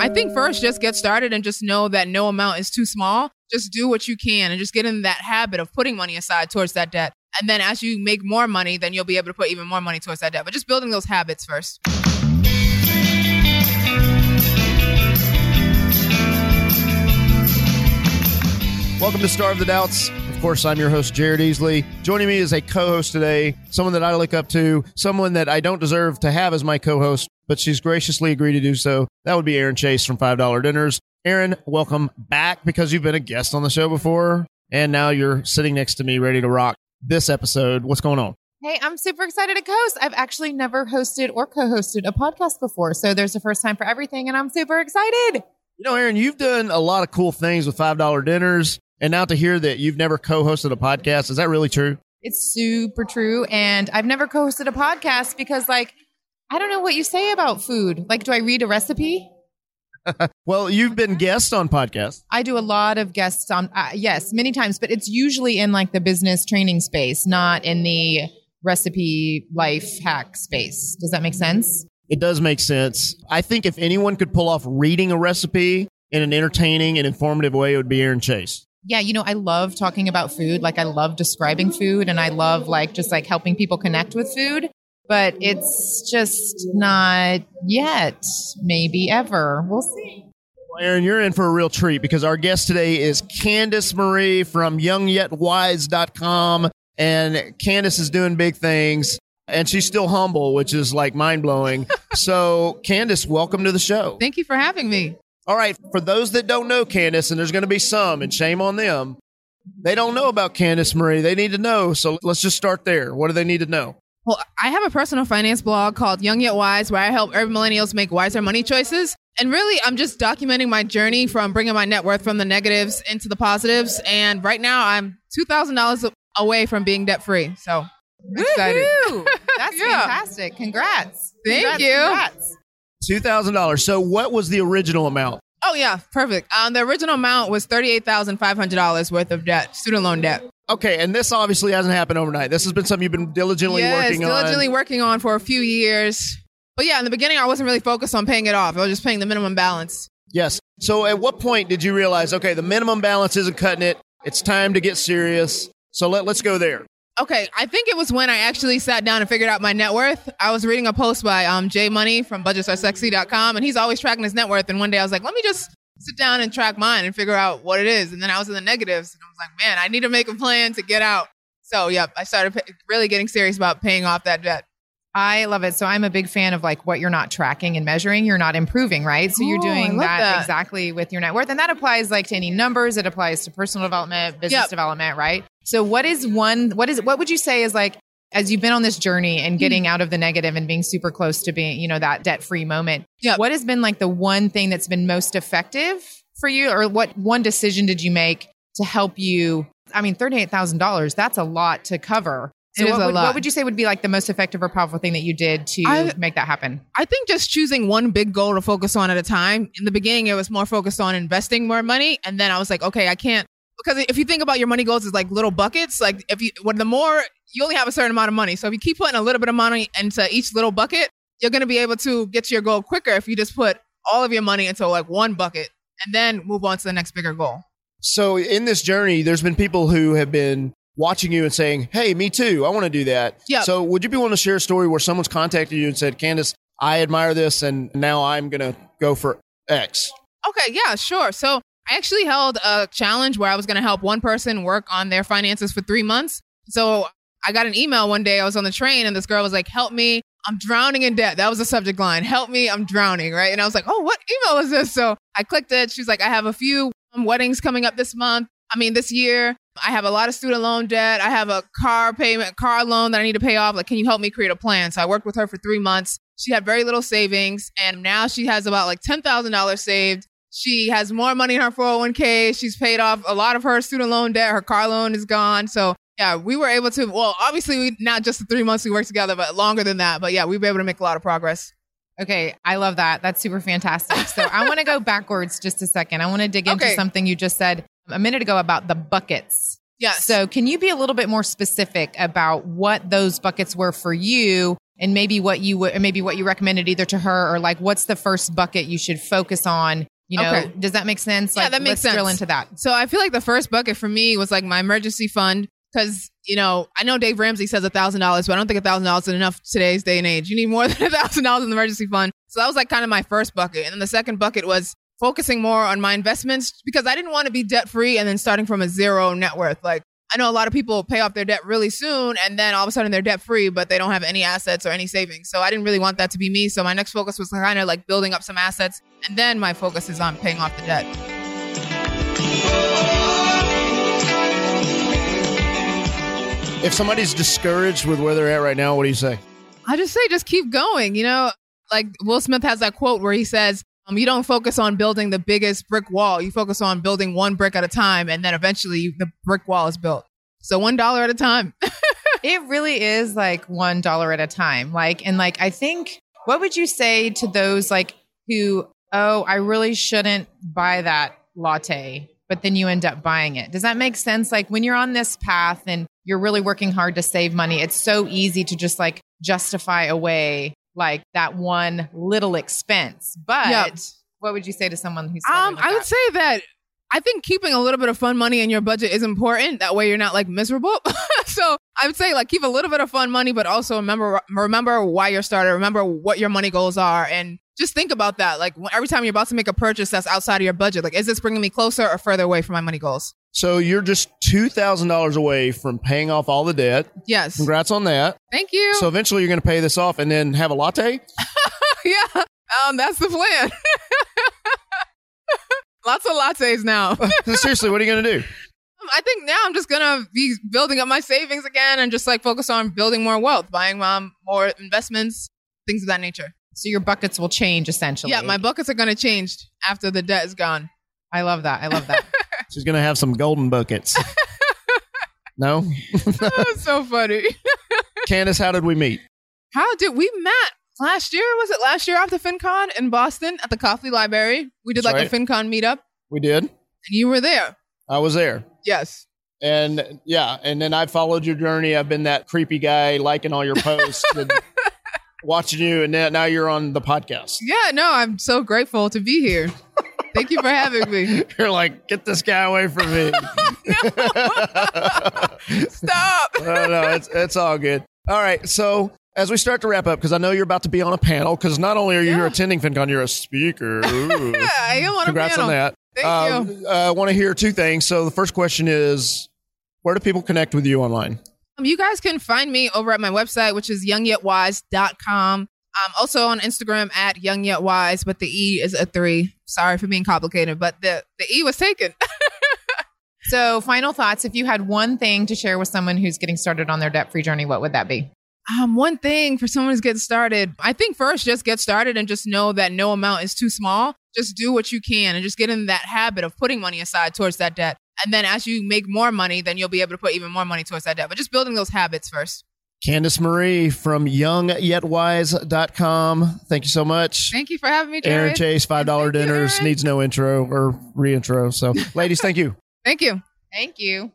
I think first just get started and just know that no amount is too small. Just do what you can and just get in that habit of putting money aside towards that debt. And then as you make more money, then you'll be able to put even more money towards that debt. But just building those habits first. Welcome to Starve the Doubts. Of course, I'm your host, Jared Easley. Joining me is a co host today, someone that I look up to, someone that I don't deserve to have as my co host, but she's graciously agreed to do so. That would be Erin Chase from $5 Dinners. Erin, welcome back because you've been a guest on the show before, and now you're sitting next to me ready to rock this episode. What's going on? Hey, I'm super excited to host. I've actually never hosted or co hosted a podcast before. So there's a first time for everything, and I'm super excited. You know, Erin, you've done a lot of cool things with $5 Dinners. And now to hear that you've never co hosted a podcast, is that really true? It's super true. And I've never co hosted a podcast because, like, I don't know what you say about food. Like, do I read a recipe? well, you've been guest on podcasts. I do a lot of guests on, uh, yes, many times, but it's usually in like the business training space, not in the recipe life hack space. Does that make sense? It does make sense. I think if anyone could pull off reading a recipe in an entertaining and informative way, it would be Erin Chase. Yeah, you know, I love talking about food. Like I love describing food and I love like just like helping people connect with food, but it's just not yet, maybe ever. We'll see. Well, Erin, you're in for a real treat because our guest today is Candace Marie from youngyetwise.com. And Candace is doing big things and she's still humble, which is like mind blowing. so, Candace, welcome to the show. Thank you for having me. All right, for those that don't know Candace, and there's going to be some, and shame on them, they don't know about Candace Marie. They need to know. So let's just start there. What do they need to know? Well, I have a personal finance blog called Young Yet Wise where I help urban millennials make wiser money choices. And really, I'm just documenting my journey from bringing my net worth from the negatives into the positives. And right now, I'm $2,000 away from being debt free. So excited. That's yeah. fantastic. Congrats. Thank congrats, you. Congrats. $2,000. So what was the original amount? Oh, yeah. Perfect. Um, the original amount was $38,500 worth of debt, student loan debt. Okay, and this obviously hasn't happened overnight. This has been something you've been diligently yes, working diligently on. diligently working on for a few years. But yeah, in the beginning, I wasn't really focused on paying it off. I was just paying the minimum balance. Yes. So at what point did you realize, okay, the minimum balance isn't cutting it. It's time to get serious. So let, let's go there. Okay, I think it was when I actually sat down and figured out my net worth. I was reading a post by um, Jay Money from budgetsaresexy.com, and he's always tracking his net worth. And one day I was like, let me just sit down and track mine and figure out what it is. And then I was in the negatives, and I was like, man, I need to make a plan to get out. So, yep, I started p- really getting serious about paying off that debt. I love it. So I'm a big fan of like what you're not tracking and measuring, you're not improving, right? So you're doing that, that. exactly with your net worth. And that applies like to any numbers. It applies to personal development, business Yep. development, right? So what is one, what is, what would you say is like, as you've been on this journey and getting Hmm. out of the negative and being super close to being, you know, that debt free moment, Yep. what has been like the one thing that's been most effective for you? Or what one decision did you make to help you? I mean, $38,000, that's a lot to cover. So what a would, lot. what would you say would be like the most effective or powerful thing that you did to I- make that happen? I think just choosing one big goal to focus on at a time. In the beginning, it was more focused on investing more money. And then I was like, okay, I can't. Because if you think about your money goals as like little buckets, like if you, when the more, you only have a certain amount of money. So if you keep putting a little bit of money into each little bucket, you're going to be able to get to your goal quicker if you just put all of your money into like one bucket and then move on to the next bigger goal. So in this journey, there's been people who have been watching you and saying, "Hey, me too. I want to do that." Yeah. So would you be willing to share a story where someone's contacted you and said, "Candace, I admire this, and now I'm going to go for X." Okay, yeah, sure. So I actually held a challenge where I was going to help one person work on their finances for three months. So I got an email one day. I was on the train and this girl was like, help me. I'm drowning in debt. That was the subject line. Help me. I'm drowning. Right. And I was like, oh, what email is this? So I clicked it. She's like, I have a few um, weddings coming up this month. I mean, this year. I have a lot of student loan debt. I have a car payment, car loan that I need to pay off. Like, can you help me create a plan? So I worked with her for three months. She had very little savings and now she has about like $10,000 saved. She has more money in her 401k. She's paid off a lot of her student loan debt. Her car loan is gone. So yeah, we were able to, well, obviously we, not just the three months we worked together, but longer than that. But yeah, we were able to make a lot of progress. Okay, I love that. That's super fantastic. So I want to go backwards just a second. I want to dig into something you just said a minute ago about the buckets. Yes. So can you be a little bit more specific about what those buckets were for you and maybe what you would, maybe what you recommended either to her or like what's the first bucket you should focus on. You know, Okay. does that make sense? Yeah, that makes let's drill into that. So I feel like the first bucket for me was like my emergency fund because you know I know Dave Ramsey says a thousand dollars, but I don't think a thousand dollars is enough today's day and age. You need more than a thousand dollars in the emergency fund. So that was like kind of my first bucket, and then the second bucket was focusing more on my investments because I didn't want to be debt free and then starting from a zero net worth. Like I know a lot of people pay off their debt really soon and then all of a sudden they're debt free, but they don't have any assets or any savings. So I didn't really want that to be me. So my next focus was kind of like building up some assets, and then my focus is on paying off the debt. If somebody's discouraged with where they're at right now, what do you say? I just say just keep going. You know, like Will Smith has that quote where he says, um, "You don't focus on building the biggest brick wall. You focus on building one brick at a time, and then eventually the brick wall is built. So one dollar at a time." It really is like one dollar at a time. Like, and like, I think, what would you say to those like who, oh, I really shouldn't buy that latte, but then you end up buying it? Does that make sense? Like, when you're on this path and you're really working hard to save money, it's so easy to just like justify away like that one little expense. But Yeah. what would you say to someone who's Um, I would say that I think keeping a little bit of fun money in your budget is important. That way, you're not like miserable. so I would say like keep a little bit of fun money, but also remember remember why you're started. Remember what your money goals are, and just think about that. Like every time you're about to make a purchase that's outside of your budget, like is this bringing me closer or further away from my money goals? So you're just two thousand dollars away from paying off all the debt. Yes. Congrats on that. Thank you. So eventually you're going to pay this off and then have a latte. yeah, um, that's the plan. Lots of lattes now. Seriously, what are you going to do? I think now I'm just gonna be building up my savings again and just like focus on building more wealth, buying um, more investments, things of that nature. So your buckets will change essentially. Yeah, my buckets are gonna change after the debt is gone. I love that. I love that. She's going to have some golden buckets. no, That's so funny. Candace, how did we meet? How did we met last year? Was it last year after FinCon in Boston at the Coffee Library? We did That's like a FinCon meetup, We did. And you were there. I was there. Yes. And yeah, and then I followed your journey. I've been that creepy guy liking all your posts and watching you, and now now you're on the podcast. Yeah. No, I'm so grateful to be here. Thank you for having me. You're like, get this guy away from me. Stop. no, no, it's it's all good. All right, so as we start to wrap up, because I know you're about to be on a panel, because not only are you here Yeah. attending FinCon, you're a speaker. Ooh. Yeah, I am on Congrats a panel. on that. Thank you. you. I want to hear two things. So the first question is, where do people connect with you online? Um, you guys can find me over at my website, which is youngyetwise.com. I'm also on Instagram at youngyetwise, but the E is a three. Sorry for being complicated, but the, the E was taken. So, final thoughts. If you had one thing to share with someone who's getting started on their debt free journey, what would that be? um, one thing for someone who's getting started, I think first just get started and just know that no amount is too small. Just do what you can and just get in that habit of putting money aside towards that debt. And then as you make more money, then you'll be able to put even more money towards that debt. But just building those habits first. Candace Marie from youngyetwise.com. Thank you so much. Thank you for having me, Jared. Erin Chase, $5 Thank you, dinners, Erin. needs no intro or reintro. So, ladies, thank you. Thank you. Thank you.